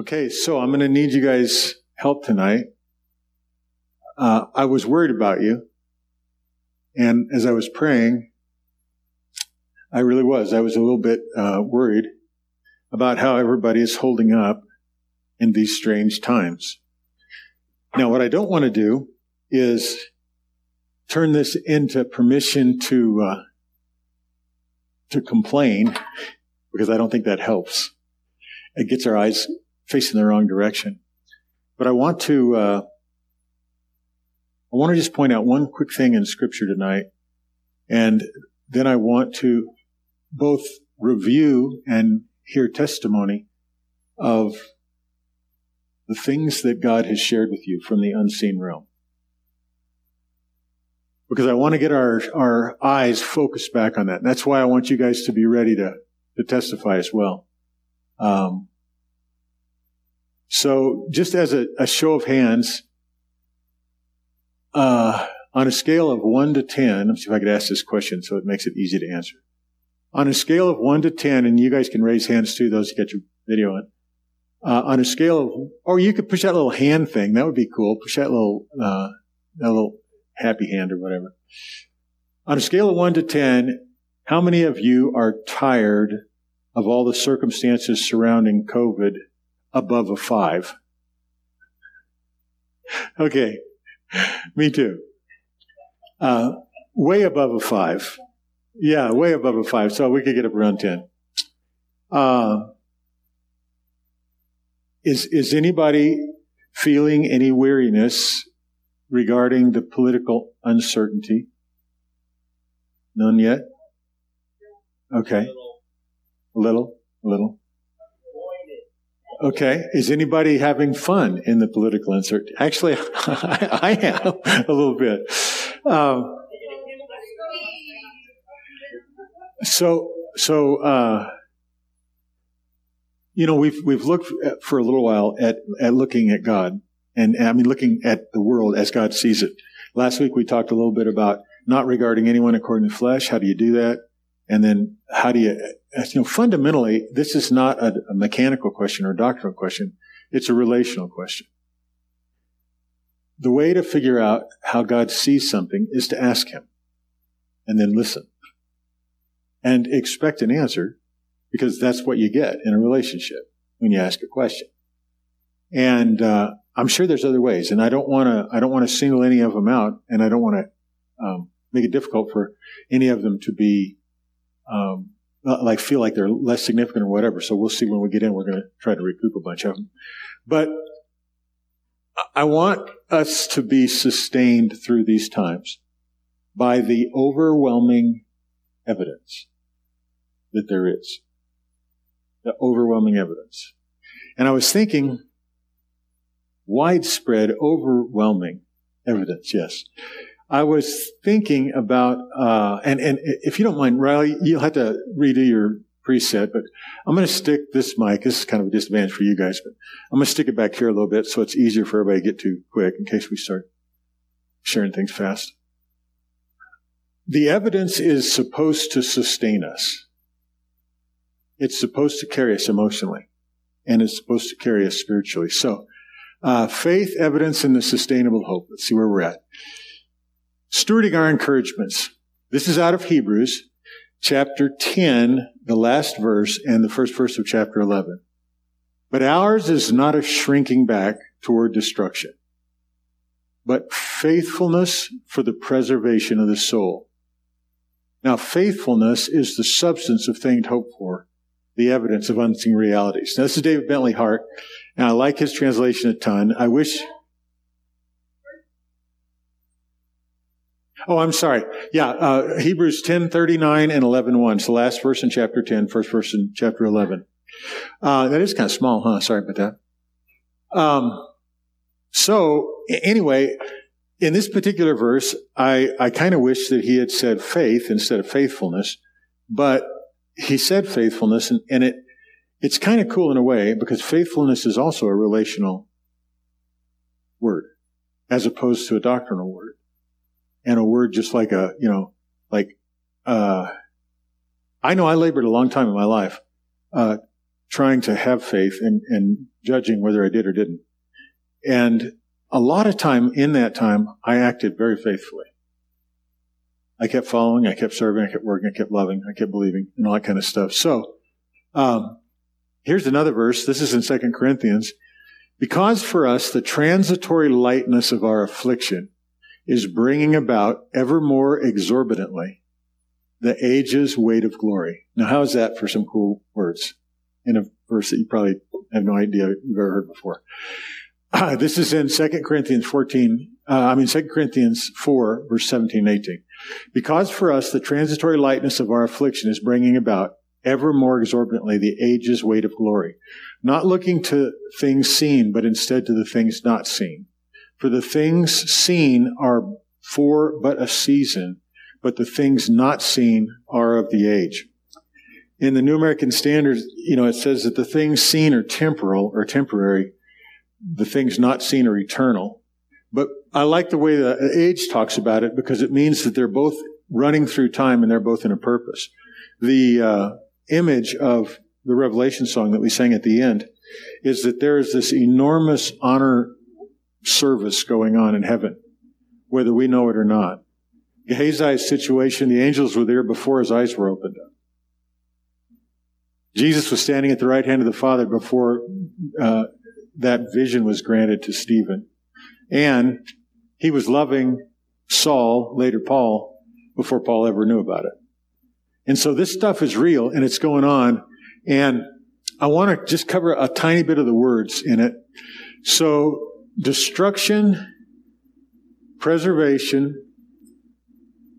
Okay, so I'm going to need you guys' help tonight. Uh, I was worried about you. And as I was praying, I really was. I was a little bit uh, worried about how everybody is holding up in these strange times. Now, what I don't want to do is turn this into permission to uh, to complain, because I don't think that helps. It gets our eyes facing the wrong direction. But I want to uh, I want to just point out one quick thing in Scripture tonight, and then I want to both review and hear testimony of the things that God has shared with you from the unseen realm. Because I want to get our, our eyes focused back on that. And that's why I want you guys to be ready to, to testify as well. Um, so just as a, a show of hands, uh, on a scale of 1 to 10, let me see if I could ask this question so it makes it easy to answer. On a scale of 1 to 10, and you guys can raise hands too, those who get your video on. Uh, on a scale of, or you could push that little hand thing. That would be cool. Push that little, uh, that little happy hand or whatever. On a scale of 1 to 10, how many of you are tired of all the circumstances surrounding COVID above a 5? Okay. Me too. Uh, way above a five. Yeah, way above a five. So we could get up around 10. Uh, is, is anybody feeling any weariness regarding the political uncertainty? None yet? Okay. A little, a little. Okay. Is anybody having fun in the political uncertainty? Actually, I, I am a little bit. Um, so, so, uh, you know, we've, we've looked at, for a little while at, at looking at God and, I mean, looking at the world as God sees it. Last week we talked a little bit about not regarding anyone according to flesh. How do you do that? And then how do you, you know, fundamentally, this is not a, a mechanical question or a doctrinal question. It's a relational question. The way to figure out how God sees something is to ask Him and then listen and expect an answer because that's what you get in a relationship when you ask a question. And uh, I'm sure there's other ways, and I don't want to. I don't want to single any of them out, and I don't want to um, make it difficult for any of them to be um, like feel like they're less significant or whatever. So we'll see when we get in. We're going to try to recoup a bunch of them. But I want us to be sustained through these times by the overwhelming evidence that there is. The overwhelming evidence. And I was thinking, widespread, overwhelming evidence, yes. I was thinking about, uh, and, and if you don't mind, Riley, you'll have to redo your preset, but I'm going to stick this mic. This is kind of a disadvantage for you guys, but I'm going to stick it back here a little bit so it's easier for everybody to get to quick in case we start sharing things fast. The evidence is supposed to sustain us. It's supposed to carry us emotionally, and it's supposed to carry us spiritually. So, uh, faith, evidence, and the sustainable hope. Let's see where we're at. Stewarding our encouragements. This is out of Hebrews chapter 10, the last verse, and the first verse of chapter 11. But ours is not a shrinking back toward destruction, but faithfulness for the preservation of the soul. Now, faithfulness is the substance of things hoped for, the evidence of unseen realities. Now, this is David Bentley Hart, and I like his translation a ton. I wish Oh, I'm sorry. Yeah, uh, Hebrews 10, 39 and 11, 1. It's the last verse in chapter 10, first verse in chapter 11. Uh, that is kind of small, huh? Sorry about that. Um, so, anyway, in this particular verse, I, I kind of wish that he had said faith instead of faithfulness, but he said faithfulness, and, and it, it's kind of cool in a way because faithfulness is also a relational word as opposed to a doctrinal word and a word just like a, you know, like, uh, I know I labored a long time in my life, uh, trying to have faith and, and judging whether I did or didn't. And a lot of time in that time, I acted very faithfully. I kept following, I kept serving, I kept working, I kept loving, I kept believing, and all that kind of stuff. So, um, here's another verse. This is in Second Corinthians. Because for us the transitory lightness of our affliction is bringing about ever more exorbitantly the age's weight of glory. Now, how is that for some cool words in a verse that you probably have no idea you've ever heard before? Uh, this is in 2 Corinthians 14, uh, I mean 2 Corinthians 4, verse 17 18. Because for us the transitory lightness of our affliction is bringing about ever more exorbitantly the age's weight of glory, not looking to things seen, but instead to the things not seen. For the things seen are for but a season, but the things not seen are of the age. In the New American Standard, you know, it says that the things seen are temporal or temporary, the things not seen are eternal. But I like the way the age talks about it because it means that they're both running through time and they're both in a purpose. The uh, image of the Revelation song that we sang at the end is that there is this enormous honor service going on in heaven, whether we know it or not. Gehazi's situation, the angels were there before his eyes were opened up. Jesus was standing at the right hand of the Father before uh, that vision was granted to Stephen. And he was loving Saul, later Paul, before Paul ever knew about it. And so this stuff is real and it's going on. And I want to just cover a tiny bit of the words in it. So destruction, preservation,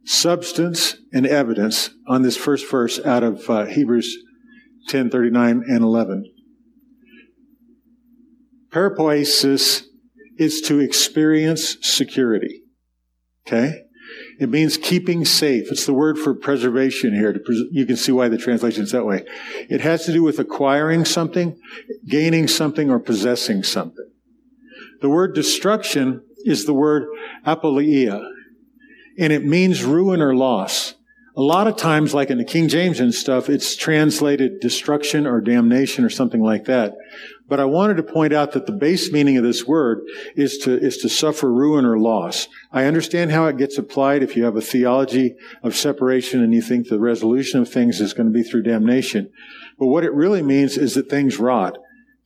substance, and evidence on this first verse out of uh, Hebrews 10, 39 and 11. Peripoiesis is to experience security. Okay? It means keeping safe. It's the word for preservation here. You can see why the translation is that way. It has to do with acquiring something, gaining something, or possessing something. The word destruction is the word apoleia, and it means ruin or loss. A lot of times, like in the King James and stuff, it's translated destruction or damnation or something like that. But I wanted to point out that the base meaning of this word is to, is to suffer ruin or loss. I understand how it gets applied if you have a theology of separation and you think the resolution of things is going to be through damnation. But what it really means is that things rot,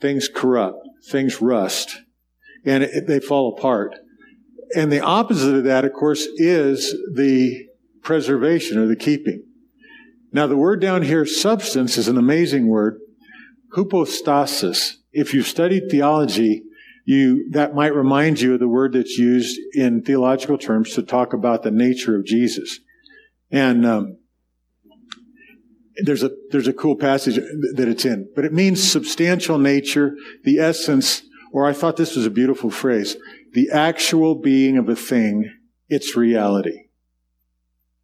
things corrupt, things rust, and it, they fall apart. And the opposite of that, of course, is the preservation or the keeping. Now, the word down here, substance, is an amazing word. Hypostasis if you've studied theology, you, that might remind you of the word that's used in theological terms to talk about the nature of Jesus. And, um, there's a, there's a cool passage that it's in, but it means substantial nature, the essence, or I thought this was a beautiful phrase, the actual being of a thing, its reality.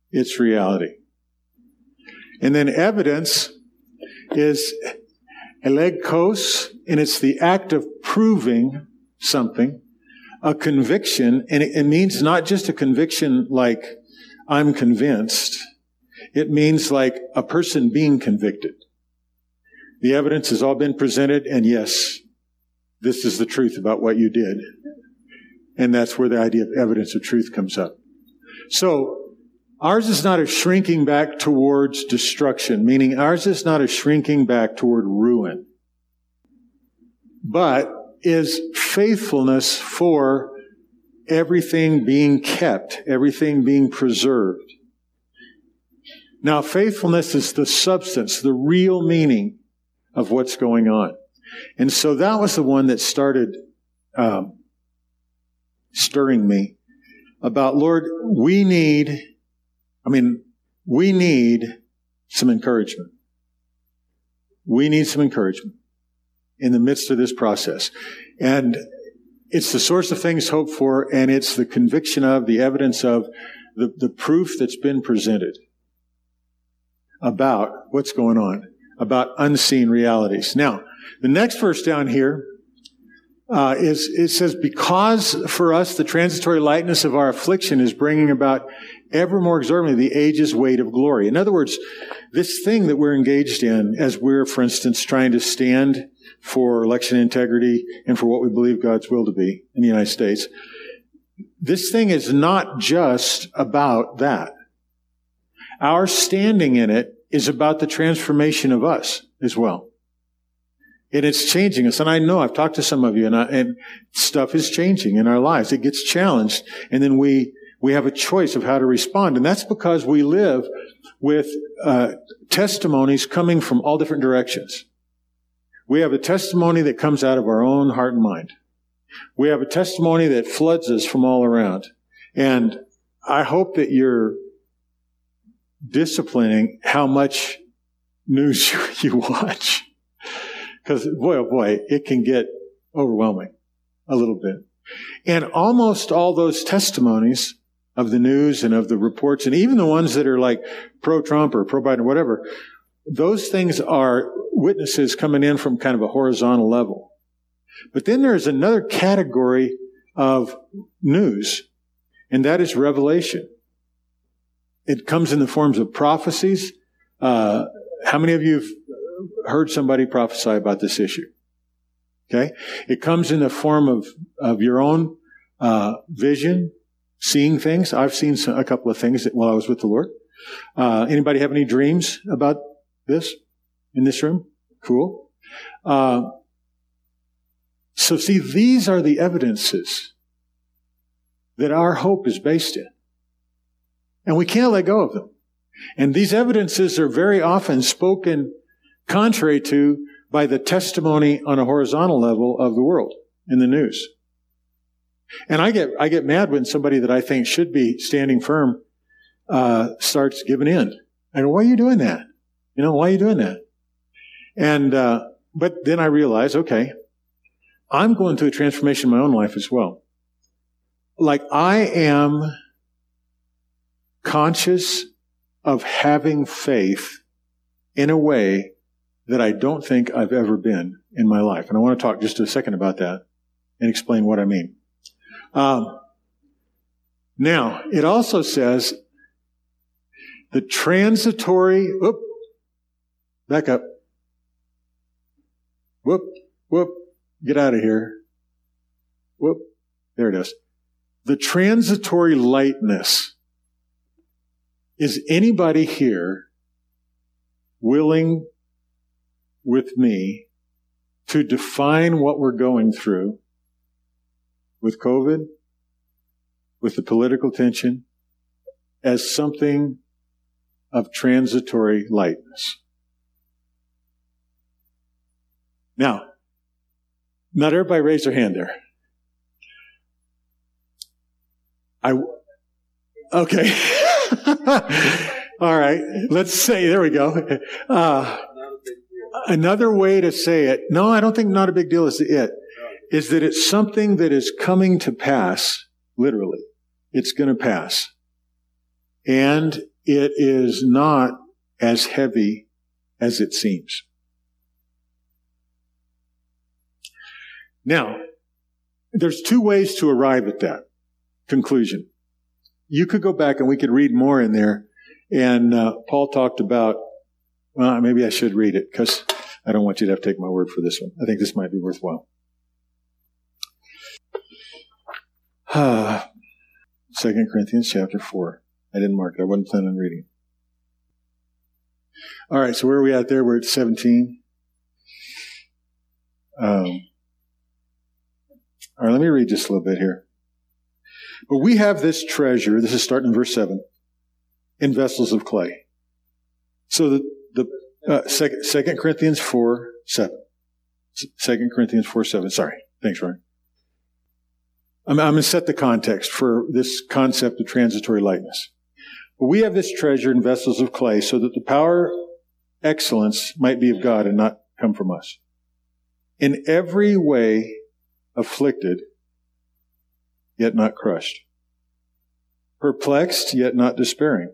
Its reality. And then evidence is elegkos, and it's the act of proving something, a conviction, and it, it means not just a conviction like I'm convinced. It means like a person being convicted. The evidence has all been presented, and yes, this is the truth about what you did. And that's where the idea of evidence of truth comes up. So, ours is not a shrinking back towards destruction, meaning ours is not a shrinking back toward ruin but is faithfulness for everything being kept, everything being preserved. Now, faithfulness is the substance, the real meaning of what's going on. And so that was the one that started um, stirring me about, Lord, we need, I mean, we need some encouragement. We need some encouragement in the midst of this process. And it's the source of things hoped for, and it's the conviction of, the evidence of, the, the proof that's been presented about what's going on, about unseen realities. Now, the next verse down here, uh, is it says because for us the transitory lightness of our affliction is bringing about ever more exorbitantly the age's weight of glory. In other words, this thing that we're engaged in, as we're, for instance, trying to stand for election integrity and for what we believe God's will to be in the United States, this thing is not just about that. Our standing in it is about the transformation of us as well. And it's changing us. And I know I've talked to some of you and, I, and stuff is changing in our lives. It gets challenged. And then we, we have a choice of how to respond. And that's because we live with uh, testimonies coming from all different directions. We have a testimony that comes out of our own heart and mind. We have a testimony that floods us from all around. And I hope that you're disciplining how much news you watch. Because boy, oh boy, it can get overwhelming a little bit. And almost all those testimonies of the news and of the reports, and even the ones that are like pro-Trump or pro-Biden or whatever, those things are witnesses coming in from kind of a horizontal level. But then there's another category of news, and that is revelation. It comes in the forms of prophecies. Uh, how many of you heard somebody prophesy about this issue? Okay. It comes in the form of, of your own uh, vision, seeing things. I've seen some, a couple of things that, while I was with the Lord. Uh, anybody have any dreams about this in this room? Cool. Uh, so see, these are the evidences that our hope is based in. And we can't let go of them. And these evidences are very often spoken contrary to by the testimony on a horizontal level of the world in the news. And I get, I get mad when somebody that I think should be standing firm, uh, starts giving in. I go, why are you doing that? You know, why are you doing that? And, uh, but then I realize, okay, I'm going through a transformation in my own life as well. Like I am conscious of having faith in a way that I don't think I've ever been in my life. And I want to talk just a second about that and explain what I mean. Um, now, it also says the transitory, whoop, back up. Whoop, whoop, get out of here. Whoop, there it is. The transitory lightness is anybody here willing with me to define what we're going through with COVID, with the political tension, as something of transitory lightness? Now, not everybody raise their hand there. I, okay. All right. Let's say, there we go. Uh, another way to say it, no, I don't think not a big deal is it, is that it's something that is coming to pass, literally. It's going to pass. And it is not as heavy as it seems. Now, there's two ways to arrive at that conclusion you could go back and we could read more in there. And uh, Paul talked about, well, maybe I should read it because I don't want you to have to take my word for this one. I think this might be worthwhile. Second Corinthians chapter 4. I didn't mark it. I wasn't planning on reading. All right, so where are we at there? We're at 17. Um, all right, let me read just a little bit here. But we have this treasure, this is starting in verse 7, in vessels of clay. So the, the uh, second, second Corinthians 4, 7. Second Corinthians 4, 7. Sorry. Thanks, Ryan. I'm, I'm going to set the context for this concept of transitory lightness. We have this treasure in vessels of clay so that the power excellence might be of God and not come from us. In every way afflicted, yet not crushed. Perplexed, yet not despairing.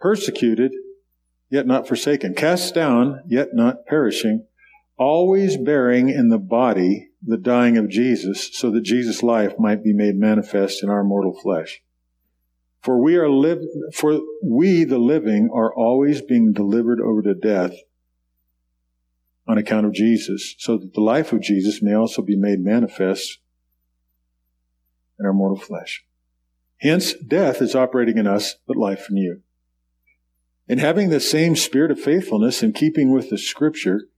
Persecuted, yet not forsaken. Cast down, yet not perishing. Always bearing in the body the dying of Jesus so that Jesus' life might be made manifest in our mortal flesh. For we are live, for we, the living, are always being delivered over to death on account of Jesus, so that the life of Jesus may also be made manifest in our mortal flesh. Hence, death is operating in us, but life in you. In having the same spirit of faithfulness in keeping with the scripture,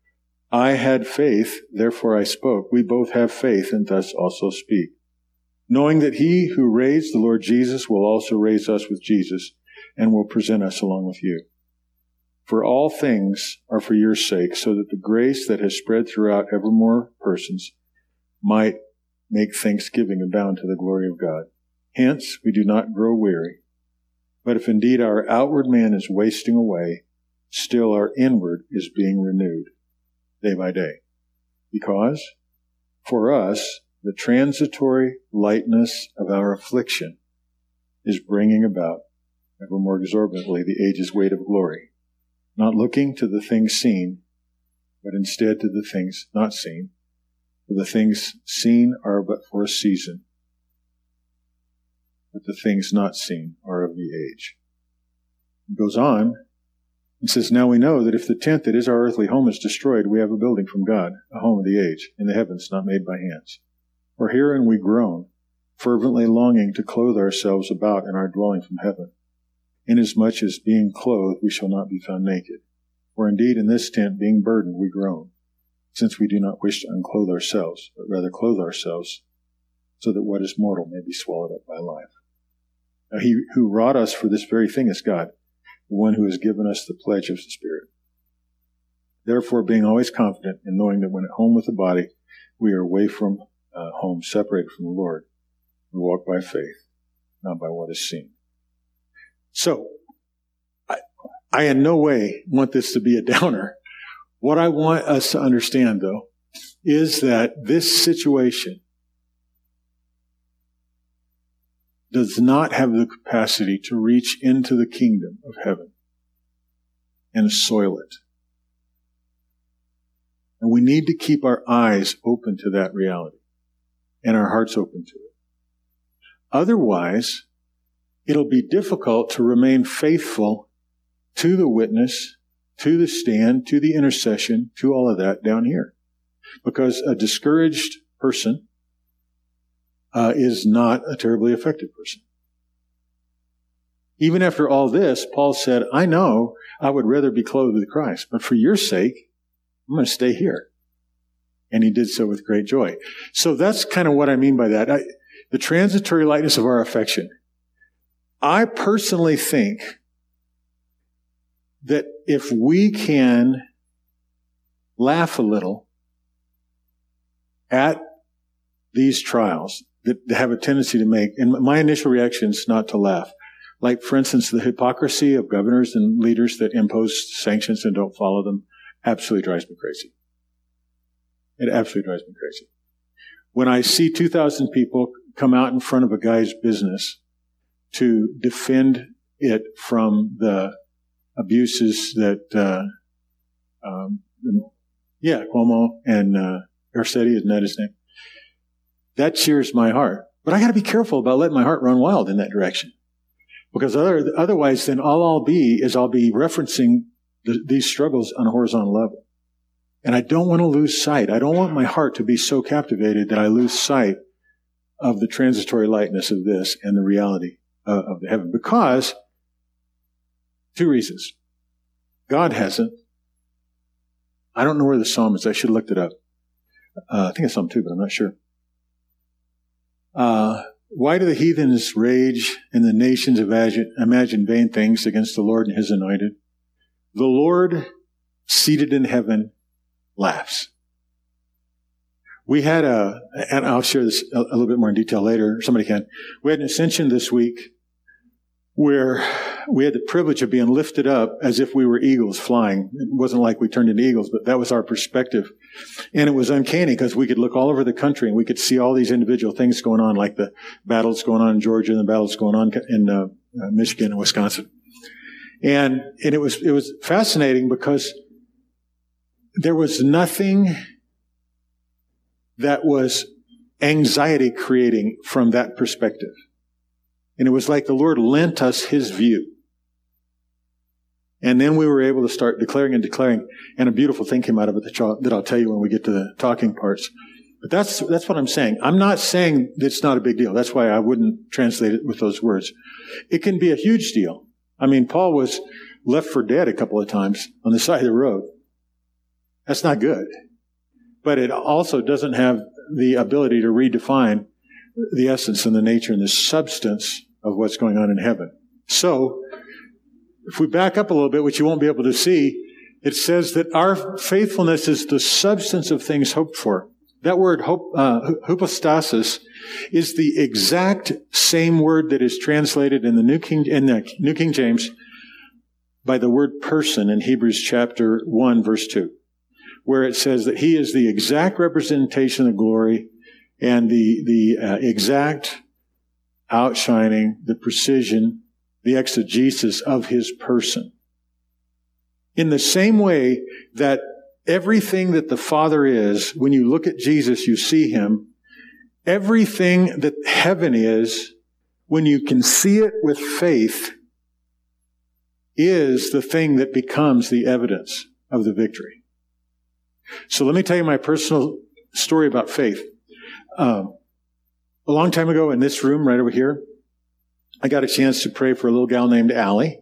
I had faith, therefore I spoke. We both have faith and thus also speak. Knowing that he who raised the Lord Jesus will also raise us with Jesus and will present us along with you. For all things are for your sake, so that the grace that has spread throughout ever more persons might make thanksgiving abound to the glory of God. Hence, we do not grow weary. But if indeed our outward man is wasting away, still our inward is being renewed day by day. Because for us, the transitory lightness of our affliction is bringing about ever more exorbitantly the age's weight of glory, not looking to the things seen, but instead to the things not seen. For the things seen are but for a season, but the things not seen are of the age. It goes on and says, Now we know that if the tent that is our earthly home is destroyed, we have a building from God, a home of the age, in the heavens, not made by hands. For herein we groan, fervently longing to clothe ourselves about in our dwelling from heaven, inasmuch as being clothed we shall not be found naked. For indeed in this tent, being burdened, we groan, since we do not wish to unclothe ourselves, but rather clothe ourselves, so that what is mortal may be swallowed up by life. He who wrought us for this very thing is God the one who has given us the pledge of the Spirit. Therefore, being always confident in knowing that when at home with the body, we are away from uh, home, separated from the Lord, we walk by faith, not by what is seen. So, I, I in no way want this to be a downer. What I want us to understand, though, is that this situation does not have the capacity to reach into the kingdom of heaven and soil it. And we need to keep our eyes open to that reality and our hearts open to it. Otherwise, it'll be difficult to remain faithful to the witness, to the stand, to the intercession, to all of that down here. Because a discouraged person uh, is not a terribly effective person. Even after all this, Paul said, I know I would rather be clothed with Christ, but for your sake, I'm going to stay here. And he did so with great joy. So that's kind of what I mean by that. I, the transitory lightness of our affection. I personally think that if we can laugh a little at these trials, that have a tendency to make, and my initial reaction is not to laugh. Like, for instance, the hypocrisy of governors and leaders that impose sanctions and don't follow them absolutely drives me crazy. It absolutely drives me crazy. When I see 2,000 people come out in front of a guy's business to defend it from the abuses that, uh, um, yeah, Cuomo and uh, Garcetti, isn't that his name? That cheers my heart. But I got to be careful about letting my heart run wild in that direction. Because other, otherwise, then all I'll be is I'll be referencing the, these struggles on a horizontal level. And I don't want to lose sight. I don't want my heart to be so captivated that I lose sight of the transitory lightness of this and the reality uh, of the heaven. Because, two reasons. God hasn't. I don't know where the psalm is. I should have looked it up. Uh, I think it's Psalm 2, but I'm not sure. Uh, why do the heathens rage and the nations imagine, imagine vain things against the Lord and his anointed? The Lord, seated in heaven, laughs. We had a, and I'll share this a, a little bit more in detail later. Somebody can. We had an ascension this week where we had the privilege of being lifted up as if we were eagles flying. It wasn't like we turned into eagles, but that was our perspective. And it was uncanny because we could look all over the country and we could see all these individual things going on, like the battles going on in Georgia and the battles going on in uh, uh, Michigan and Wisconsin. And, and it was, it was fascinating because there was nothing that was anxiety creating from that perspective. And it was like the Lord lent us his view. And then we were able to start declaring and declaring, and a beautiful thing came out of it that I'll tell you when we get to the talking parts. But that's, that's what I'm saying. I'm not saying it's not a big deal. That's why I wouldn't translate it with those words. It can be a huge deal. I mean, Paul was left for dead a couple of times on the side of the road. That's not good. But it also doesn't have the ability to redefine the essence and the nature and the substance of what's going on in heaven. So, if we back up a little bit, which you won't be able to see, it says that our faithfulness is the substance of things hoped for. That word, hope, uh, is the exact same word that is translated in the New King, in the New King James by the word person in Hebrews chapter 1 verse 2, where it says that he is the exact representation of glory and the, the uh, exact outshining, the precision, the exegesis of his person. In the same way that everything that the Father is, when you look at Jesus, you see him. Everything that heaven is, when you can see it with faith, is the thing that becomes the evidence of the victory. So let me tell you my personal story about faith. Um, a long time ago in this room right over here, I got a chance to pray for a little gal named Allie.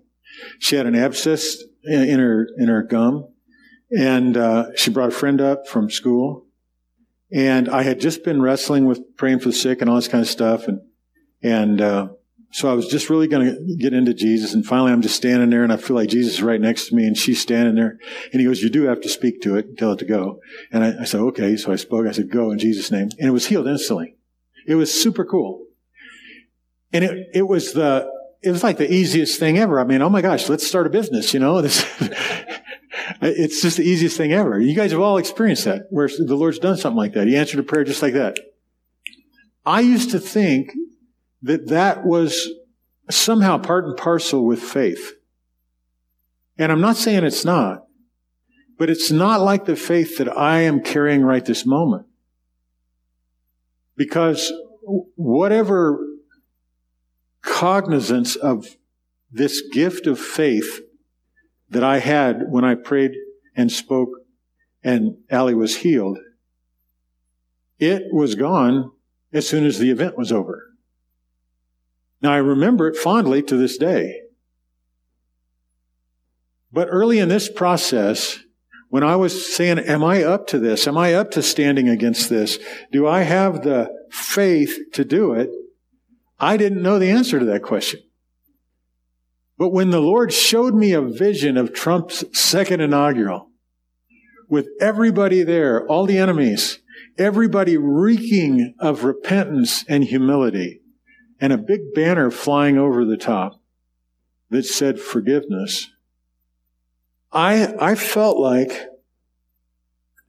She had an abscess in her in her gum, and uh, she brought a friend up from school. And I had just been wrestling with praying for the sick and all this kind of stuff, and and uh, so I was just really going to get into Jesus. And finally, I'm just standing there, and I feel like Jesus is right next to me, and she's standing there. And he goes, "You do have to speak to it, and tell it to go." And I, I said, "Okay." So I spoke. I said, "Go in Jesus' name," and it was healed instantly. It was super cool. And it, it was the, it was like the easiest thing ever. I mean, oh my gosh, let's start a business, you know? This, it's just the easiest thing ever. You guys have all experienced that, where the Lord's done something like that. He answered a prayer just like that. I used to think that that was somehow part and parcel with faith. And I'm not saying it's not, but it's not like the faith that I am carrying right this moment. Because whatever cognizance of this gift of faith that I had when I prayed and spoke and Allie was healed, it was gone as soon as the event was over. Now I remember it fondly to this day. But early in this process, when I was saying, am I up to this? Am I up to standing against this? Do I have the faith to do it? I didn't know the answer to that question. But when the Lord showed me a vision of Trump's second inaugural, with everybody there, all the enemies, everybody reeking of repentance and humility, and a big banner flying over the top that said forgiveness, I, I felt like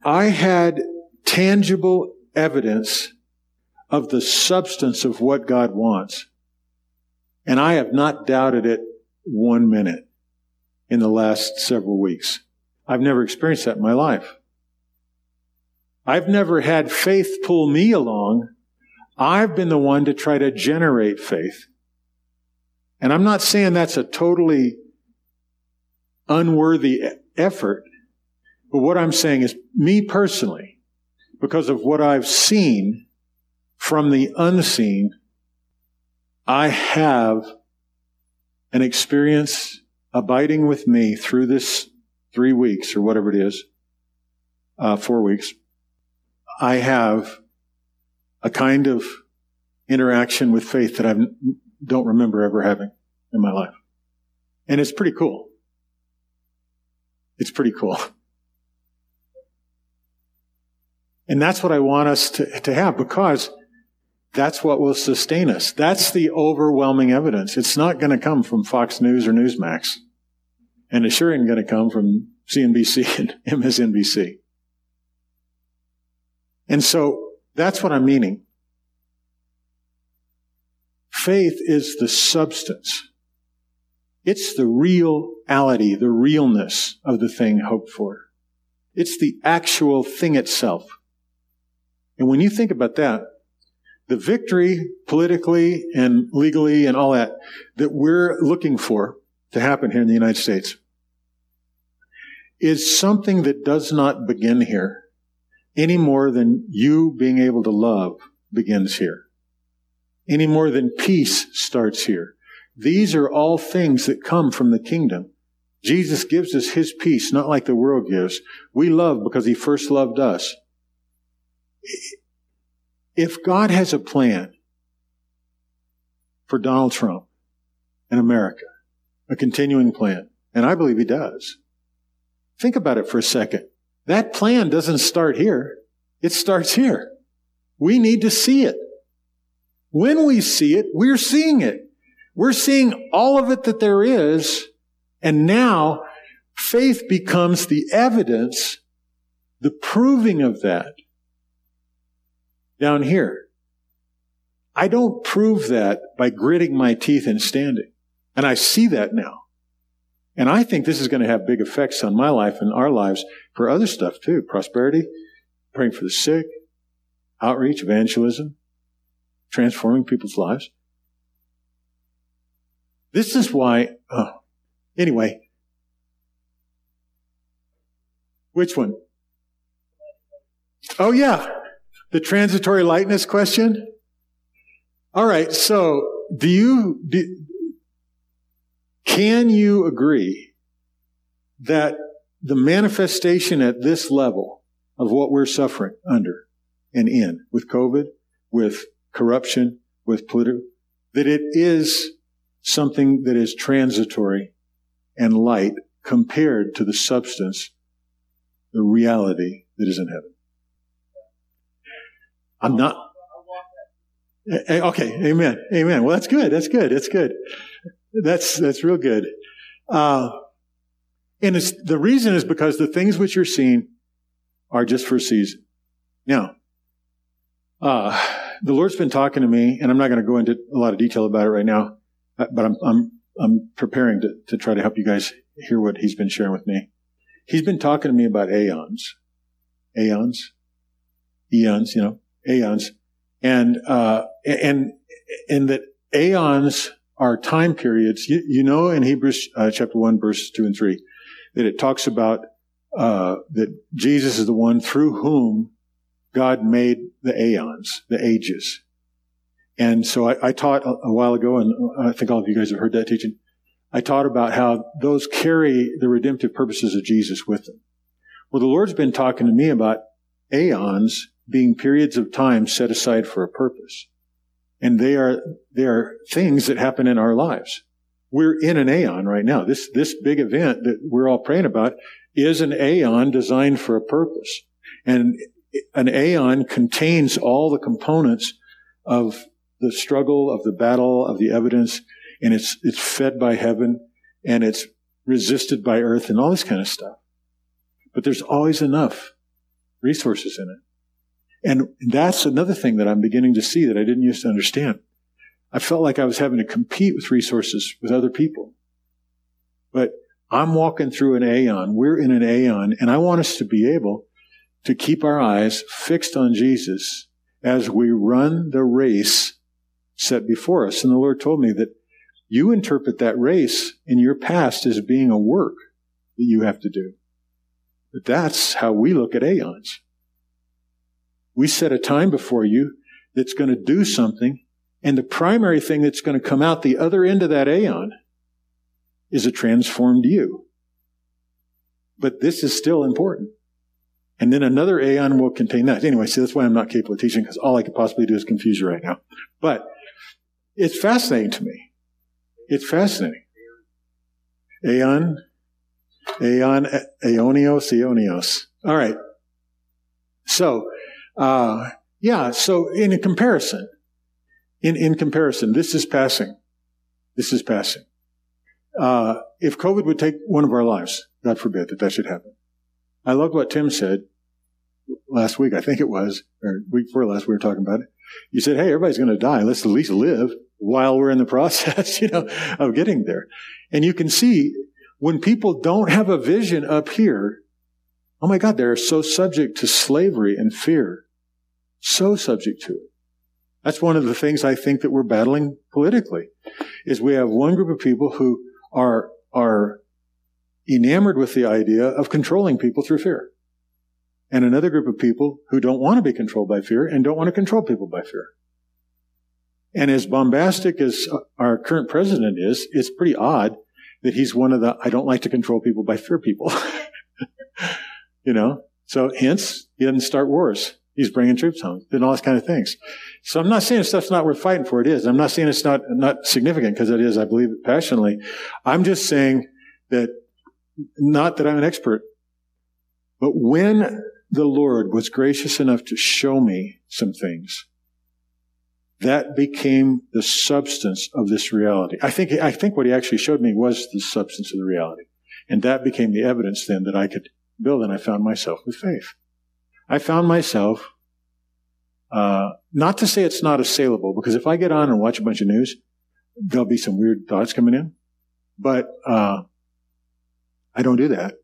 I had tangible evidence of the substance of what God wants. And I have not doubted it one minute in the last several weeks. I've never experienced that in my life. I've never had faith pull me along. I've been the one to try to generate faith. And I'm not saying that's a totally unworthy effort. But what I'm saying is, me personally, because of what I've seen from the unseen, I have an experience abiding with me through this three weeks or whatever it is, uh, four weeks. I have a kind of interaction with faith that I don't remember ever having in my life. And it's pretty cool. It's pretty cool. And that's what I want us to, to have because that's what will sustain us. That's the overwhelming evidence. It's not going to come from Fox News or Newsmax. And it's sure ain't going to come from CNBC and MSNBC. And so that's what I'm meaning. Faith is the substance it's the reality, the realness of the thing hoped for. It's the actual thing itself. And when you think about that, the victory politically and legally and all that that we're looking for to happen here in the United States is something that does not begin here any more than you being able to love begins here. Any more than peace starts here. These are all things that come from the kingdom. Jesus gives us his peace, not like the world gives. We love because he first loved us. If God has a plan for Donald Trump and America, a continuing plan, and I believe he does, think about it for a second. That plan doesn't start here. It starts here. We need to see it. When we see it, we're seeing it. We're seeing all of it that there is. And now faith becomes the evidence, the proving of that down here. I don't prove that by gritting my teeth and standing. And I see that now. And I think this is going to have big effects on my life and our lives for other stuff too. Prosperity, praying for the sick, outreach, evangelism, transforming people's lives. This is why, oh, anyway. Which one? Oh yeah, the transitory lightness question. All right, so do you, do, can you agree that the manifestation at this level of what we're suffering under and in with COVID, with corruption, with political, that it is something that is transitory and light compared to the substance, the reality that is in heaven. I'm not. Eh, eh, okay, amen, amen. Well, that's good. That's good. That's good. That's that's real good. Uh, and the reason is because the things which you're seeing are just for a season. Now, uh, the Lord's been talking to me, and I'm not going to go into a lot of detail about it right now, but I'm I'm I'm preparing to to try to help you guys hear what He's been sharing with me. He's been talking to me about aeons, aeons, eons, you know, aeons, and uh, and and that aeons are time periods. You, you know, in Hebrews uh, chapter 1, verses 2 and 3, that it talks about uh, that Jesus is the one through whom God made the aeons, the ages. And so I, I taught a, a, while ago, and I think all of you guys have heard that teaching. I taught about how those carry the redemptive purposes of Jesus with them. Well, the Lord's been talking to me about aeons being periods of time set aside for a purpose. And they are, they are things that happen in our lives. We're in an aeon right now. This, this big event that we're all praying about is an aeon designed for a purpose. And an aeon contains all the components of the struggle, of the battle, of the evidence, and it's, it's fed by heaven, and it's resisted by earth, and all this kind of stuff. But there's always enough resources in it. And that's another thing that I'm beginning to see that I didn't used to understand. I felt like I was having to compete with resources with other people. But I'm walking through an aeon. We're in an aeon, and I want us to be able to keep our eyes fixed on Jesus as we run the race set before us. And the Lord told me that you interpret that race in your past as being a work that you have to do. But that's how we look at aeons. We set a time before you that's going to do something. And the primary thing that's going to come out the other end of that aeon is a transformed you. But this is still important. And then another aeon will contain that. Anyway, see, that's why I'm not capable of teaching because all I could possibly do is confuse you right now. But it's fascinating to me. It's fascinating. Aeon, aeon, aeonios, aeonios. All right. So, uh, yeah, so in comparison, in, in comparison, this is passing. This is passing. Uh, if COVID would take one of our lives, God forbid that that should happen. I loved what Tim said last week, I think it was, or week before last, we were talking about it. You said, hey, everybody's going to die. Let's at least live while we're in the process, you know, of getting there. And you can see when people don't have a vision up here, oh my God, they're so subject to slavery and fear So subject to it. That's one of the things I think that we're battling politically, is we have one group of people who are, are enamored with the idea of controlling people through fear. And another group of people who don't want to be controlled by fear and don't want to control people by fear. And as bombastic as our current president is, it's pretty odd that he's one of the I don't like to control people by fear people. you know? So hence, he doesn't start wars. He's bringing troops home and all those kind of things. So I'm not saying stuff's not worth fighting for. It is. I'm not saying it's not, not significant because it is. I believe it passionately. I'm just saying that not that I'm an expert, but when the Lord was gracious enough to show me some things, that became the substance of this reality. I think, I think what he actually showed me was the substance of the reality. And that became the evidence then that I could build, and I found myself with faith. I found myself, uh, not to say it's not assailable, because if I get on and watch a bunch of news, there'll be some weird thoughts coming in. But, uh, I don't do that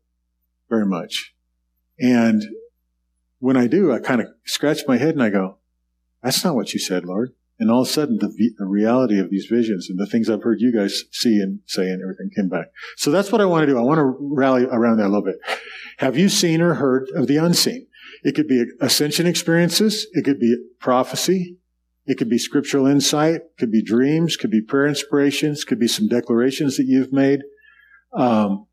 very much. And when I do, I kind of scratch my head and I go, that's not what you said, Lord. And all of a sudden, the, the, reality of these visions and the things I've heard you guys see and say and everything came back. So that's what I want to do. I want to rally around that a little bit. Have you seen or heard of the unseen? It could be ascension experiences. It could be prophecy. It could be scriptural insight. It could be dreams. Could be prayer inspirations. Could be some declarations that you've made. Um,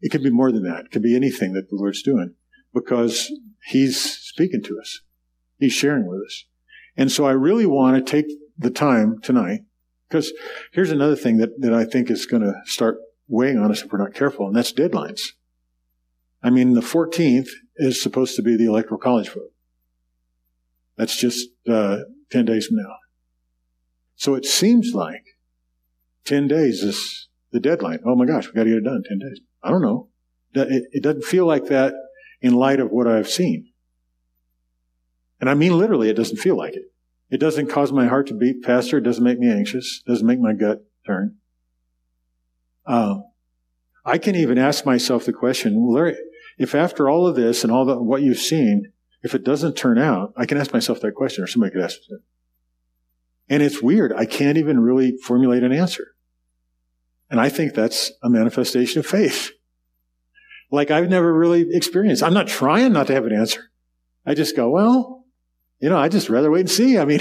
it could be more than that. It could be anything that the Lord's doing because He's speaking to us. He's sharing with us. And so I really want to take the time tonight because here's another thing that, that I think is going to start weighing on us if we're not careful, and that's deadlines. I mean, the 14th is supposed to be the electoral college vote. That's just uh, 10 days from now. So it seems like 10 days is the deadline. Oh my gosh, we've got to get it done 10 days. I don't know. It, it doesn't feel like that in light of what I've seen. And I mean literally, it doesn't feel like it. It doesn't cause my heart to beat faster. It doesn't make me anxious. It doesn't make my gut turn. Um, I can even ask myself the question, Larry, if after all of this and all the, what you've seen, if it doesn't turn out, I can ask myself that question, or somebody could ask it. And it's weird. I can't even really formulate an answer. And I think that's a manifestation of faith. Like I've never really experienced. I'm not trying not to have an answer. I just go, well, you know, I just rather wait and see. I mean,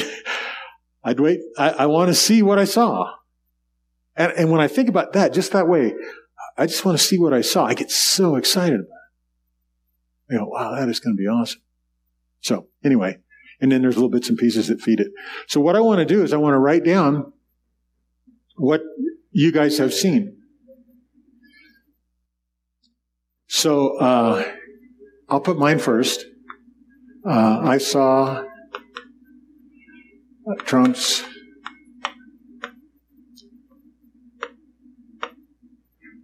I'd wait. I, I want to see what I saw. And, and when I think about that, just that way, I just want to see what I saw. I get so excited about it. I go, wow, that is going to be awesome. So anyway, and then there's little bits and pieces that feed it. So what I want to do is I want to write down what you guys have seen. So uh, I'll put mine first. Uh, I saw Trump's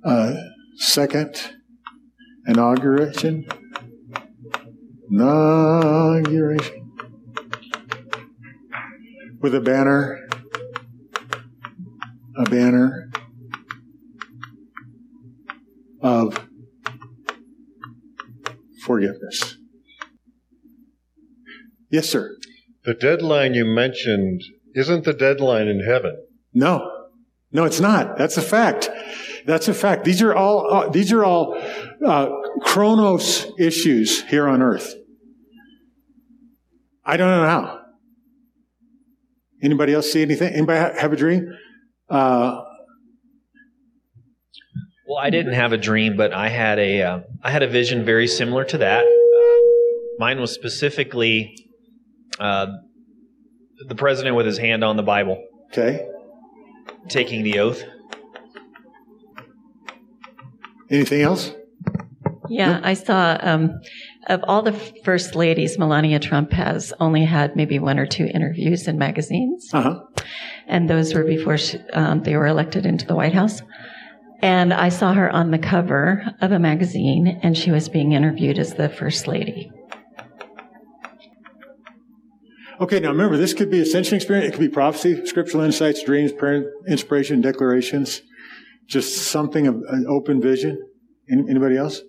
uh, second inauguration. Inauguration. With a banner. A banner of forgiveness. Yes, sir. The deadline you mentioned isn't the deadline in heaven. No. No, it's not. That's a fact. That's a fact. These are all, uh, these are all, uh, chronos issues here on earth. I don't know how. Anybody else see anything? Anybody have a dream? Uh, well, I didn't have a dream, but I had a, uh, I had a vision very similar to that. Uh, mine was specifically uh, the president with his hand on the Bible. Okay. Taking the oath. Anything else? Yeah, I saw um, of all the first ladies, Melania Trump has only had maybe one or two interviews in magazines, uh-huh. and those were before she, um, they were elected into the White House. And I saw her on the cover of a magazine, and she was being interviewed as the first lady. Okay, now remember, this could be ascension experience. It could be prophecy, scriptural insights, dreams, prayer, inspiration, declarations. Just something of an open vision. Anybody else?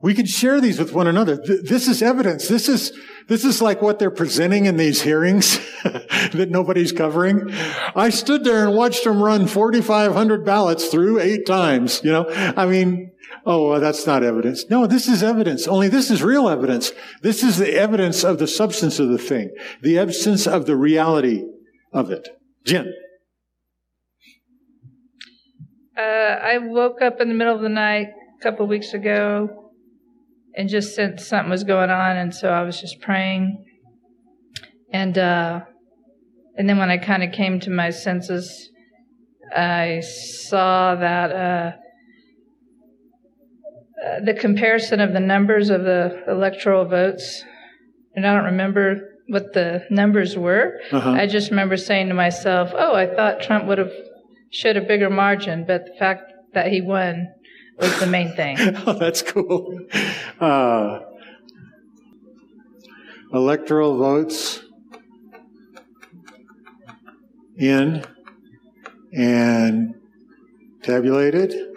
We can share these with one another. Th- this is evidence. This is, this is like what they're presenting in these hearings that nobody's covering. I stood there and watched them run 4,500 ballots through eight times. You know, I mean, oh, well, that's not evidence. No, this is evidence. Only this is real evidence. This is the evidence of the substance of the thing, the evidence of the reality of it. Jen. Uh, I woke up in the middle of the night a couple weeks ago and just sensed something was going on, and so I was just praying. And uh, and then when I kind of came to my senses, I saw that uh, uh, the comparison of the numbers of the electoral votes, and I don't remember what the numbers were. Uh-huh. I just remember saying to myself, "Oh, I thought Trump would have showed a bigger margin, but the fact that he won was the main thing." oh, that's cool. Uh, electoral votes in and tabulated,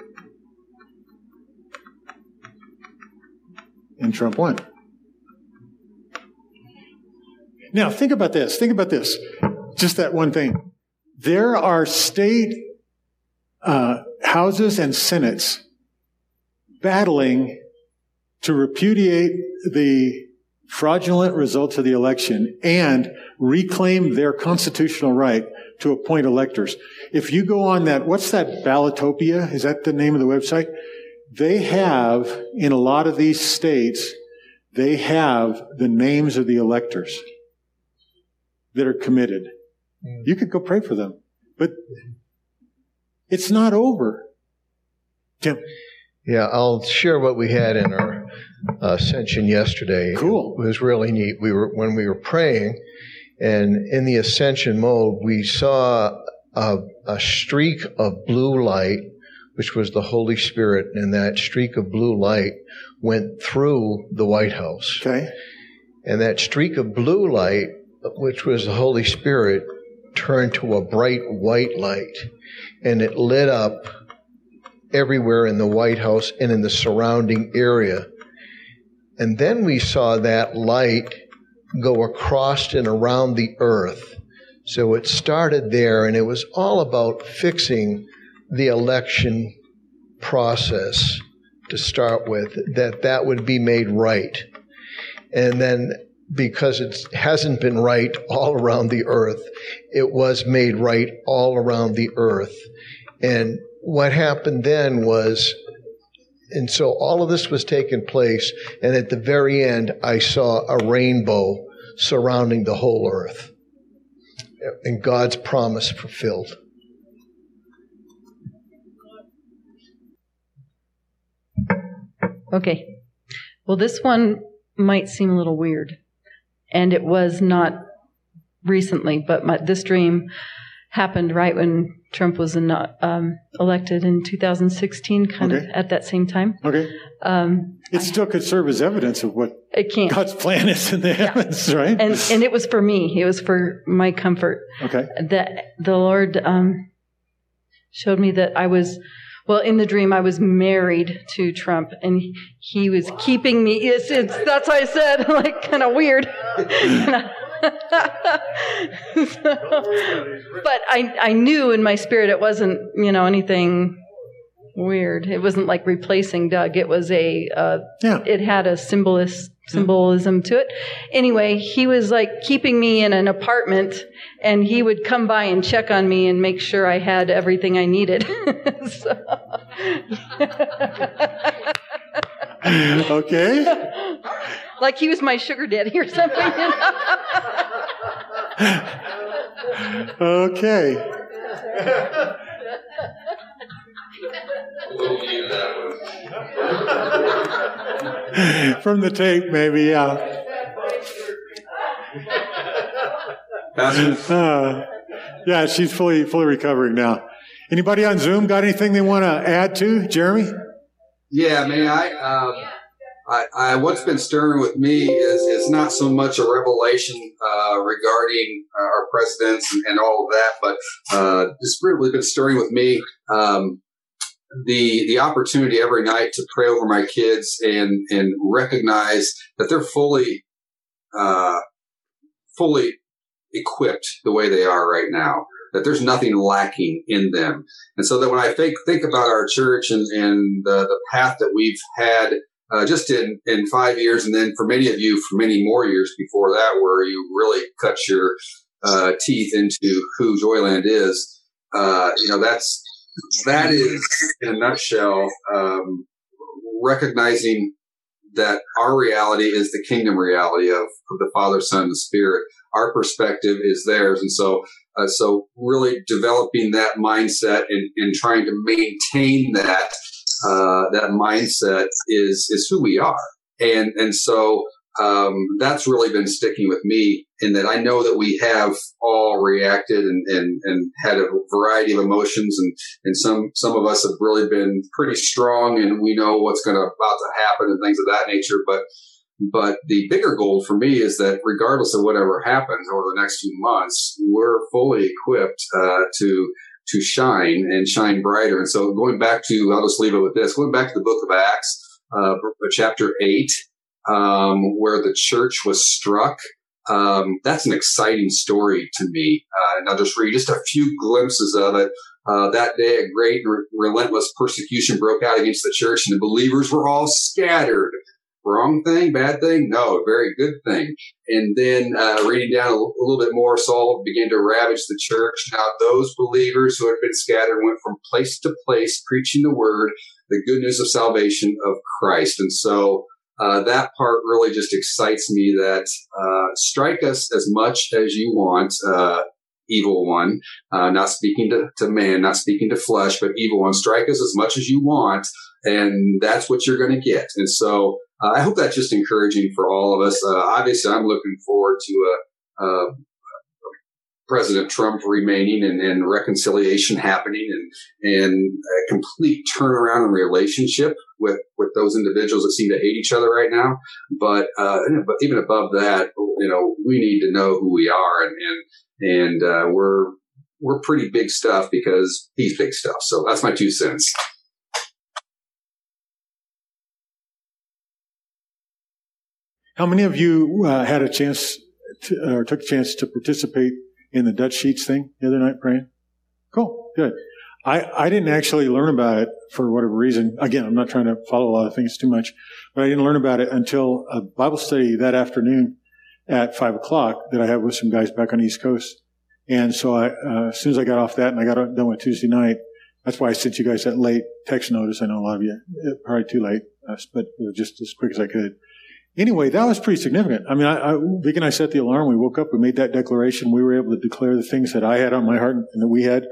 and Trump won. Now, think about this. Think about this. Just that one thing. There are state uh, houses and senates battling to repudiate the fraudulent results of the election and reclaim their constitutional right to appoint electors. If you go on that, what's that, Ballotopia? Is that the name of the website? They have, in a lot of these states, they have the names of the electors that are committed. You could go pray for them. But it's not over. Tim. Yeah, I'll share what we had in our uh, ascension yesterday. Cool. It was really neat. We were when we were praying, and in the ascension mode, we saw a, a streak of blue light, which was the Holy Spirit, and that streak of blue light went through the White House. Okay. And that streak of blue light, which was the Holy Spirit, turned to a bright white light, and it lit up everywhere in the White House and in the surrounding area. And then we saw that light go across and around the earth. So it started there, and it was all about fixing the election process to start with, that that would be made right. And then because it hasn't been right all around the earth, it was made right all around the earth. And what happened then was, and so all of this was taking place, and at the very end, I saw a rainbow surrounding the whole earth. And God's promise fulfilled. Okay. Well, this one might seem a little weird, and it was not recently, but my, this dream happened right when Trump was in, um, elected in 2016, kind Okay. of at that same time. Okay. Um, It still could serve as evidence of what it can't. God's plan is in the heavens, right? And, and it was for me. It was for my comfort. okay. that the Lord um, showed me that I was, well, in the dream, I was married to Trump, and he was keeping me. It's, it's that's why I said like kind of weird. So- but I I knew in my spirit it wasn't you know anything weird. It wasn't like replacing Doug. It was a uh, Yeah. it had a symbolist symbolism to it. Anyway, he was like keeping me in an apartment and he would come by and check on me and make sure I had everything I needed. So- Okay. like he was my sugar daddy or something. you know? Okay. From the tape, maybe, yeah. Uh, yeah, she's fully fully recovering now. Anybody on Zoom got anything they want to add to, Jeremy? Yeah, man. I, um, I, I, what's been stirring with me is is not so much a revelation uh, regarding uh, our presidents and, and all of that, but uh, it's really been stirring with me um, the the opportunity every night to pray over my kids and and recognize that they're fully uh, fully equipped the way they are right now that there's nothing lacking in them. And so that when i think think about our church and and the, the path that we've had uh, just in in five years and then for many of you for many more years before that where you really cut your uh, teeth into who joyland is uh, you know that's that is, in a nutshell, um, recognizing that our reality is the kingdom reality of, of, the Father, Son, and the Spirit. Our perspective is theirs, and so uh, so really developing that mindset and, and trying to maintain that uh, that mindset is is who we are, and and so um, that's really been sticking with me in that I know that we have all reacted and, and, and had a variety of emotions and, and some, some of us have really been pretty strong and we know what's going to about to happen and things of that nature. But, but the bigger goal for me is that regardless of whatever happens over the next few months, we're fully equipped, uh, to, to shine and shine brighter. And so going back to, I'll just leave it with this, going back to the book of Acts, uh, chapter eight, um, where the church was struck. Um, that's an exciting story to me. Uh, and I'll just read just a few glimpses of it. Uh, that day, a great re- relentless persecution broke out against the church, and the believers were all scattered. Wrong thing, bad thing? No, very good thing. And then uh, reading down a, l- a little bit more, Saul began to ravage the church. Now, those believers who had been scattered went from place to place preaching the word, the good news of salvation of Christ. And so, uh, that part really just excites me that uh, strike us as much as you want, uh, evil one, uh, not speaking to, to man, not speaking to flesh, but evil one, strike us as much as you want, and that's what you're going to get. And so uh, I hope that's just encouraging for all of us. Obviously, I'm looking forward to a, President Trump remaining and, and, reconciliation happening and, and a complete turnaround in relationship with, with those individuals that seem to hate each other right now. But, uh, but even above that, you know, we need to know who we are and, and, and, uh, we're, we're pretty big stuff because he's big stuff. So that's my two cents. How many of you uh, had a chance to, or took a chance to participate in the Dutch Sheets thing the other night praying? Cool, good. I, I didn't actually learn about it for whatever reason. Again, I'm not trying to follow a lot of things too much, but I didn't learn about it until a Bible study that afternoon at five o'clock that I had with some guys back on the East Coast. And so I, uh, as soon as I got off that and I got done with Tuesday night, that's why I sent you guys that late text notice. I know a lot of you, uh, probably too late, uh, but it was just as quick as I could anyway, that was pretty significant. I mean, I, I, Vic and I set the alarm. We woke up. We made that declaration. We were able to declare the things that I had on my heart and that we had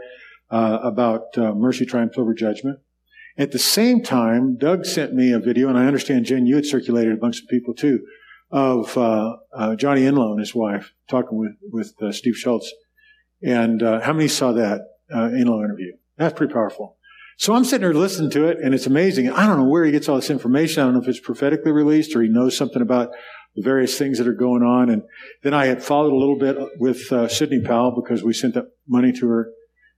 uh, about uh, mercy triumphs over judgment. At the same time, Doug sent me a video, and I understand Jen, you had circulated amongst some people too, of uh, uh Johnny Enlow and his wife talking with with uh, Steve Schultz. And uh, how many saw that Inlow interview? That's pretty powerful. So I'm sitting there listening to it, and it's amazing. I don't know where he gets all this information. I don't know if it's prophetically released or he knows something about the various things that are going on. And then I had followed a little bit with uh, Sidney Powell because we sent that money to her,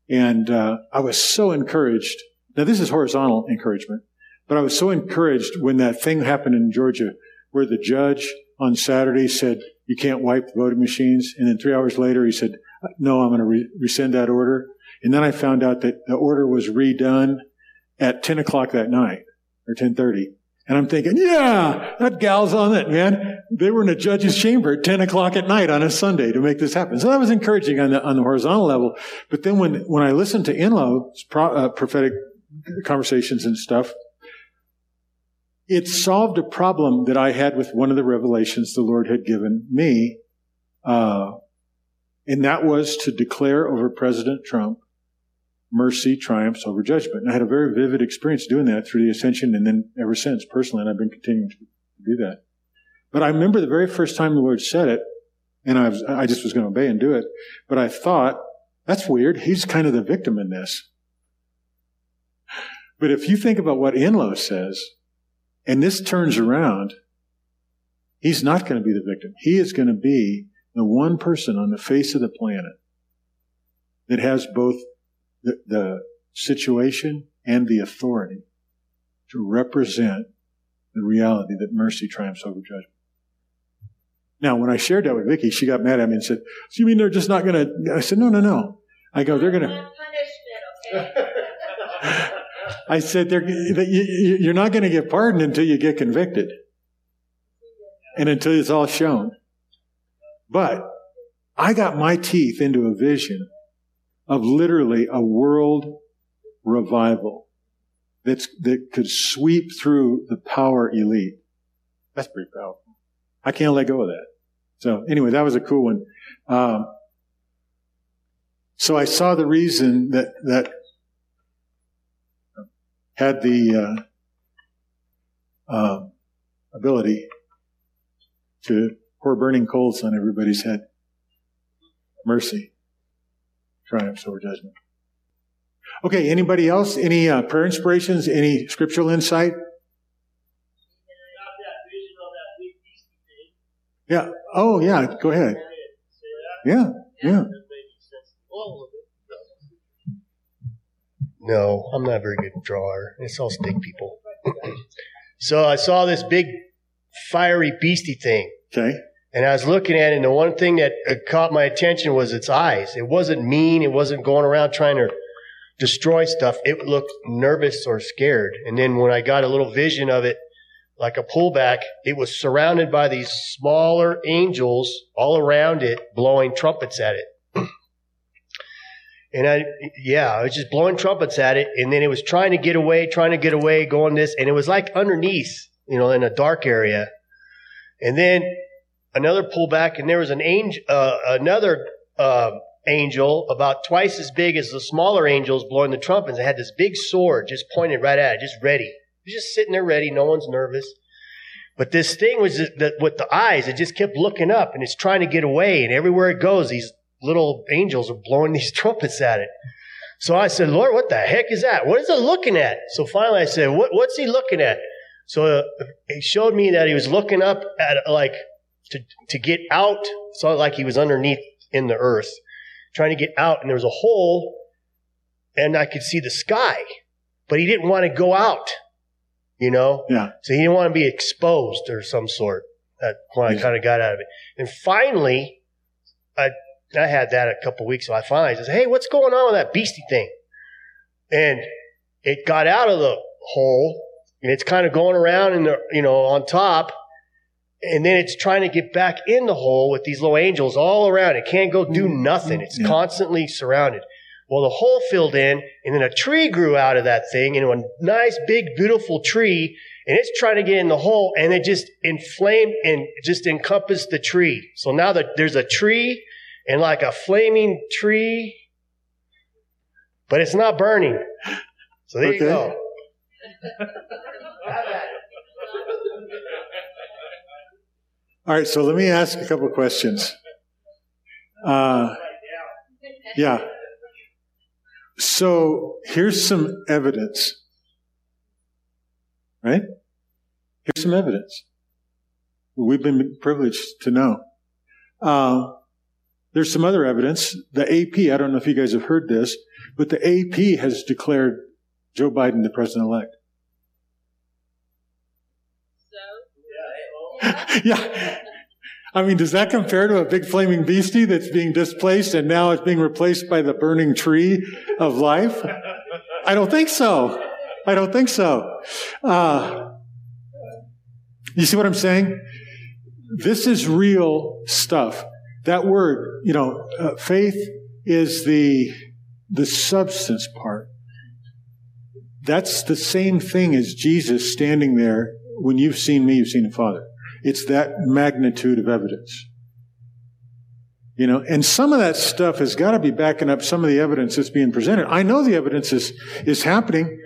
and uh, I was so encouraged. Now this is horizontal encouragement, but I was so encouraged when that thing happened in Georgia, where the judge on Saturday said you can't wipe the voting machines, and then three hours later he said, "No, I'm going to re- rescind that order." And then I found out that the order was redone at 10 o'clock that night or 1030. And I'm thinking, yeah, that gal's on it, man. They were in a judge's chamber at 10 o'clock at night on a Sunday to make this happen. So that was encouraging on the, on the horizontal level. But then when, when I listened to Enlow's pro, uh, prophetic conversations and stuff, it solved a problem that I had with one of the revelations the Lord had given me. Uh, and that was to declare over President Trump mercy triumphs over judgment. And I had a very vivid experience doing that through the ascension and then ever since personally, and I've been continuing to do that. But I remember the very first time the Lord said it, and I was, I just was going to obey and do it. But I thought, that's weird. He's kind of the victim in this. But if you think about what Enlow says, and this turns around, he's not going to be the victim. He is going to be the one person on the face of the planet that has both the, the situation and the authority to represent the reality that mercy triumphs over judgment. Now, when I shared that with Vicki, she got mad at me and said, "So you mean they're just not going to?" I said, "No, no, no." I go, "They're going to." I said, they're, "You're not going to get pardoned until you get convicted, and until it's all shown." But I got my teeth into a vision of literally a world revival that's, that could sweep through the power elite. That's pretty powerful. I can't let go of that. So anyway, that was a cool one. Um, so I saw the reason that that had the uh, uh, ability to pour burning coals on everybody's head. Mercy triumphs over judgment. Okay, anybody else? Any uh, prayer inspirations? Any scriptural insight? Yeah. Oh, yeah. Go ahead. Yeah. Yeah. No, I'm not a very good drawer. It's all stick people. so I saw this big fiery beastie thing. Okay. And I was looking at it, and the one thing that uh, caught my attention was its eyes. It wasn't mean. It wasn't going around trying to destroy stuff. It looked nervous or scared. And then when I got a little vision of it, like a pullback, it was surrounded by these smaller angels all around it, blowing trumpets at it. and I, yeah, I was just blowing trumpets at it. And then it was trying to get away, trying to get away, going this. And it was like underneath, you know, in a dark area. And then another pullback, and there was an angel, uh, another uh, angel about twice as big as the smaller angels blowing the trumpets. It had this big sword just pointed right at it, just ready. He's just sitting there ready. No one's nervous. But this thing was with the eyes, it just kept looking up and it's trying to get away. And everywhere it goes, these little angels are blowing these trumpets at it. So I said, Lord, what the heck is that? What is it looking at? So finally I said, what, what's he looking at? So uh, he showed me that he was looking up at like to, to get out. So like he was underneath in the earth, trying to get out, and there was a hole, and I could see the sky, but he didn't want to go out. You know? Yeah. So he didn't want to be exposed or some sort. That when I kind of got out of it. And finally, I I had that a couple weeks ago. I finally said, Hey, what's going on with that beastie thing? And it got out of the hole and it's kind of going around in the you know on top and then it's trying to get back in the hole with these little angels all around. It can't go do Mm-hmm. nothing. It's Yeah. constantly surrounded. Well the hole filled in and then a tree grew out of that thing and a nice big beautiful tree and it's trying to get in the hole and it just inflamed and just encompassed the tree. So now that there's a tree and like a flaming tree but it's not burning. So there you Okay. go All right, so let me ask a couple questions. Uh, yeah. So here's some evidence. Right? Here's some evidence. We've been privileged to know. Uh, there's some other evidence. The AP, I don't know if you guys have heard this, but the AP has declared Joe Biden the president elect. So? yeah. I mean, does that compare to a big flaming beastie that's being displaced and now it's being replaced by the burning tree of life? I don't think so. I don't think so. Uh, you see what I'm saying? This is real stuff. That word, you know, uh, faith is the the substance part. That's the same thing as Jesus standing there. When you've seen me, you've seen the Father. It's that magnitude of evidence. You know, and some of that stuff has got to be backing up some of the evidence that's being presented. I know the evidence is, is happening.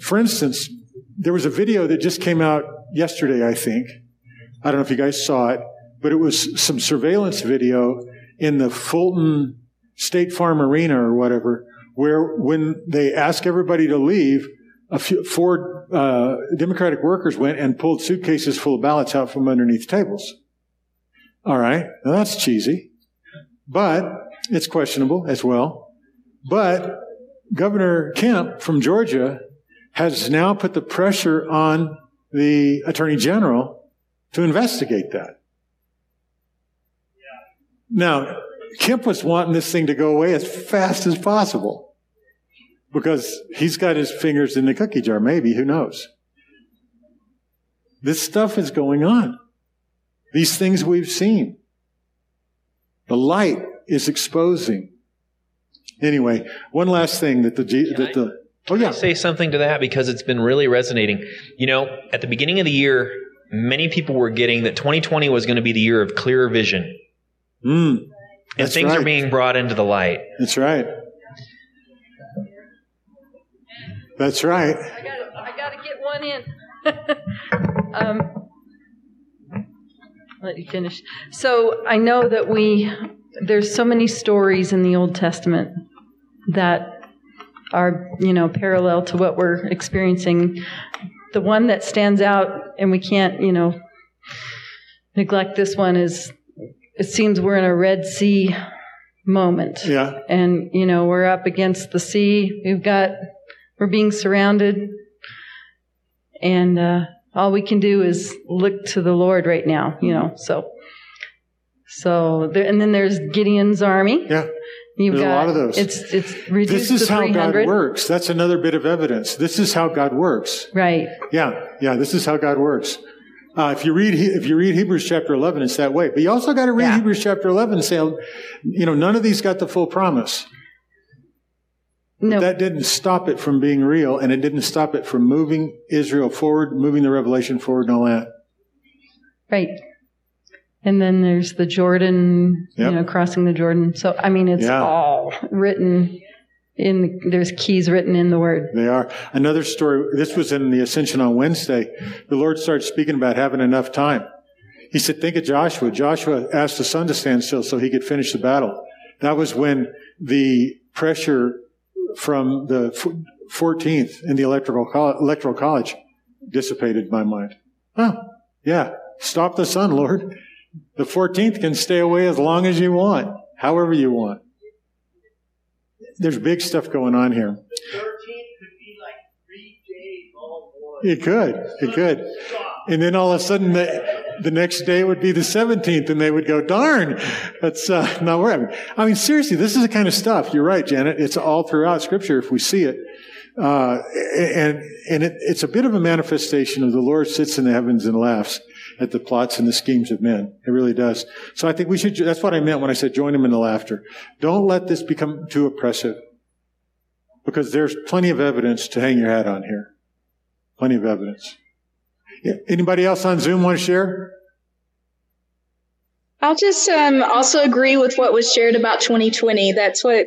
For instance, there was a video that just came out yesterday, I think. I don't know if you guys saw it, but it was some surveillance video in the Fulton State Farm Arena or whatever, where when they asked everybody to leave, a few, four uh, Democratic workers went and pulled suitcases full of ballots out from underneath tables. All right, now that's cheesy, but it's questionable as well. But Governor Kemp from Georgia has now put the pressure on the Attorney General to investigate that. Now, Kemp was wanting this thing to go away as fast as possible because he's got his fingers in the cookie jar, maybe, who knows? This stuff is going on. These things we've seen. The light is exposing. Anyway, one last thing that the, that the, oh yeah. say something to that because it's been really resonating. You know, at the beginning of the year, many people were getting that 2020 was going to be the year of clearer vision. Mm, and things right. are being brought into the light. That's right. That's right. I got I got to get one in. um, let you finish. So I know that we there's so many stories in the Old Testament that are you know parallel to what we're experiencing. The one that stands out, and we can't you know neglect this one is it seems we're in a Red Sea moment. Yeah. And, you know, we're up against the sea. We've got, we're being surrounded. And, uh, all we can do is look to the Lord right now, you know, so. So there, and then there's Gideon's army. Yeah. You've There's got, a lot of those. It's, it's reduced This is how God works. That's another bit of evidence. This is how God works. Right. Yeah, yeah, this is how God works. Uh, if you read if you read Hebrews chapter eleven, it's that way. But you also got to read Yeah. Hebrews chapter eleven and say, you know, none of these got the full promise. No. That didn't stop it from being real, and it didn't stop it from moving Israel forward, moving the revelation forward, and all that. Right. And then there's the Jordan, Yep. you know, crossing the Jordan. So, I mean, it's Yeah. all written in, there's keys written in the word. They are. Another story, this was in the Ascension on Wednesday. The Lord started speaking about having enough time. He said, think of Joshua. Joshua asked the sun to stand still so he could finish the battle. That was when the pressure from the 14th in the electoral, col- electoral college dissipated my mind. Oh, yeah. Stop the sun, Lord. The 14th can stay away as long as you want, however you want. There's big stuff going on here. Could be like it could. It could. And then all of a sudden, the, the next day would be the 17th, and they would go, darn, that's uh, not where I'm. I mean, seriously, this is the kind of stuff. You're right, Janet. It's all throughout Scripture if we see it. Uh, and and it, it's a bit of a manifestation of the Lord sits in the heavens and laughs at the plots and the schemes of men. It really does. So I think we should, that's what I meant when I said join him in the laughter. Don't let this become too oppressive. Because there's plenty of evidence to hang your hat on here. Plenty of evidence. Anybody else on Zoom want to share? I'll just um, also agree with what was shared about 2020. That's what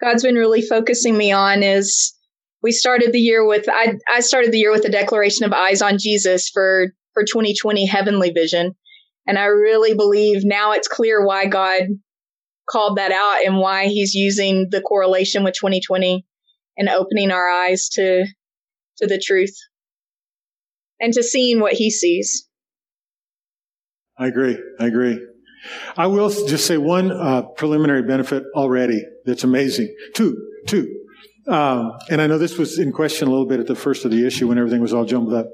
God's been really focusing me on. Is we started the year with I, I started the year with a declaration of eyes on Jesus for for 2020 heavenly vision, and I really believe now it's clear why God called that out and why He's using the correlation with 2020 and opening our eyes to to the truth and to seeing what He sees. I agree. I agree. I will just say one uh, preliminary benefit already that's amazing. Two, two. Um, and I know this was in question a little bit at the first of the issue when everything was all jumbled up.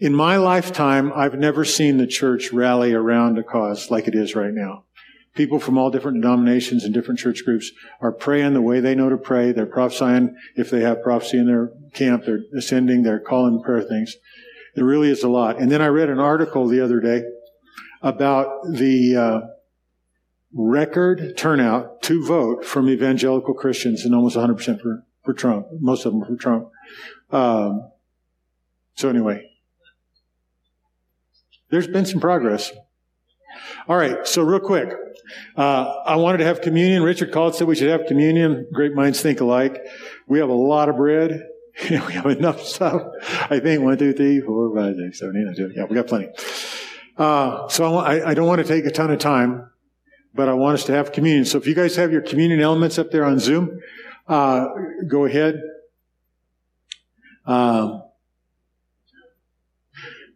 In my lifetime, I've never seen the church rally around a cause like it is right now. People from all different denominations and different church groups are praying the way they know to pray. They're prophesying if they have prophecy in their camp. They're ascending. They're calling prayer things. There really is a lot. And then I read an article the other day about the uh, record turnout to vote from evangelical Christians, and almost 100% for, for Trump. Most of them for Trump. Um, so anyway, there's been some progress. All right, so real quick, uh, I wanted to have communion. Richard called said we should have communion. Great minds think alike. We have a lot of bread. we have enough stuff. I think one, two, three, four, five, six, seven, eight, nine, ten. Yeah, we got plenty. Uh, so I, I don't want to take a ton of time, but I want us to have communion. So if you guys have your communion elements up there on Zoom, uh, go ahead. Um,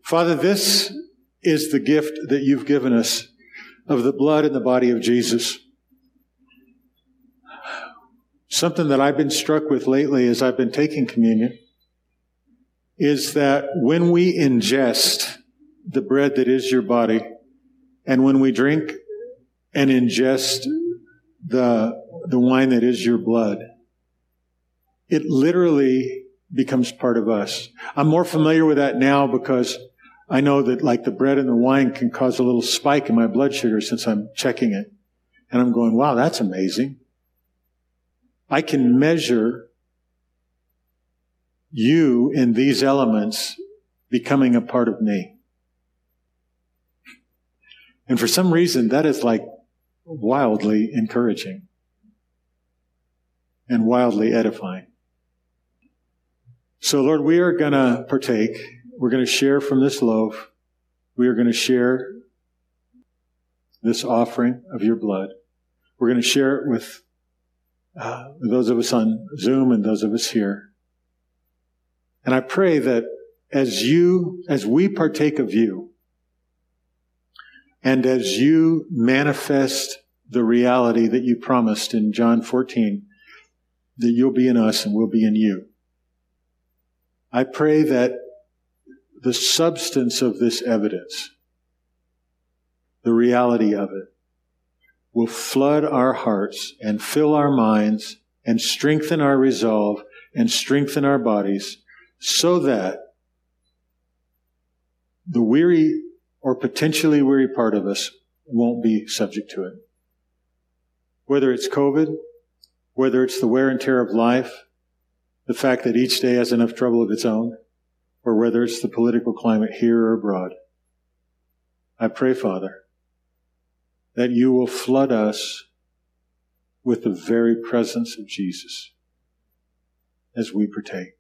Father, this is the gift that you've given us of the blood and the body of Jesus. Something that I've been struck with lately as I've been taking communion is that when we ingest the bread that is your body, and when we drink and ingest the, the wine that is your blood, it literally becomes part of us. I'm more familiar with that now because I know that like the bread and the wine can cause a little spike in my blood sugar since I'm checking it. And I'm going, wow, that's amazing. I can measure you in these elements becoming a part of me. And for some reason, that is like wildly encouraging and wildly edifying. So, Lord, we are going to partake. We're going to share from this loaf. We are going to share this offering of your blood. We're going to share it with uh, those of us on Zoom and those of us here. And I pray that as you, as we partake of you, and as you manifest the reality that you promised in John 14, that you'll be in us and we'll be in you. I pray that the substance of this evidence, the reality of it, will flood our hearts and fill our minds and strengthen our resolve and strengthen our bodies so that the weary or potentially weary part of us won't be subject to it. Whether it's COVID, whether it's the wear and tear of life, the fact that each day has enough trouble of its own, or whether it's the political climate here or abroad. I pray, Father, that you will flood us with the very presence of Jesus as we partake.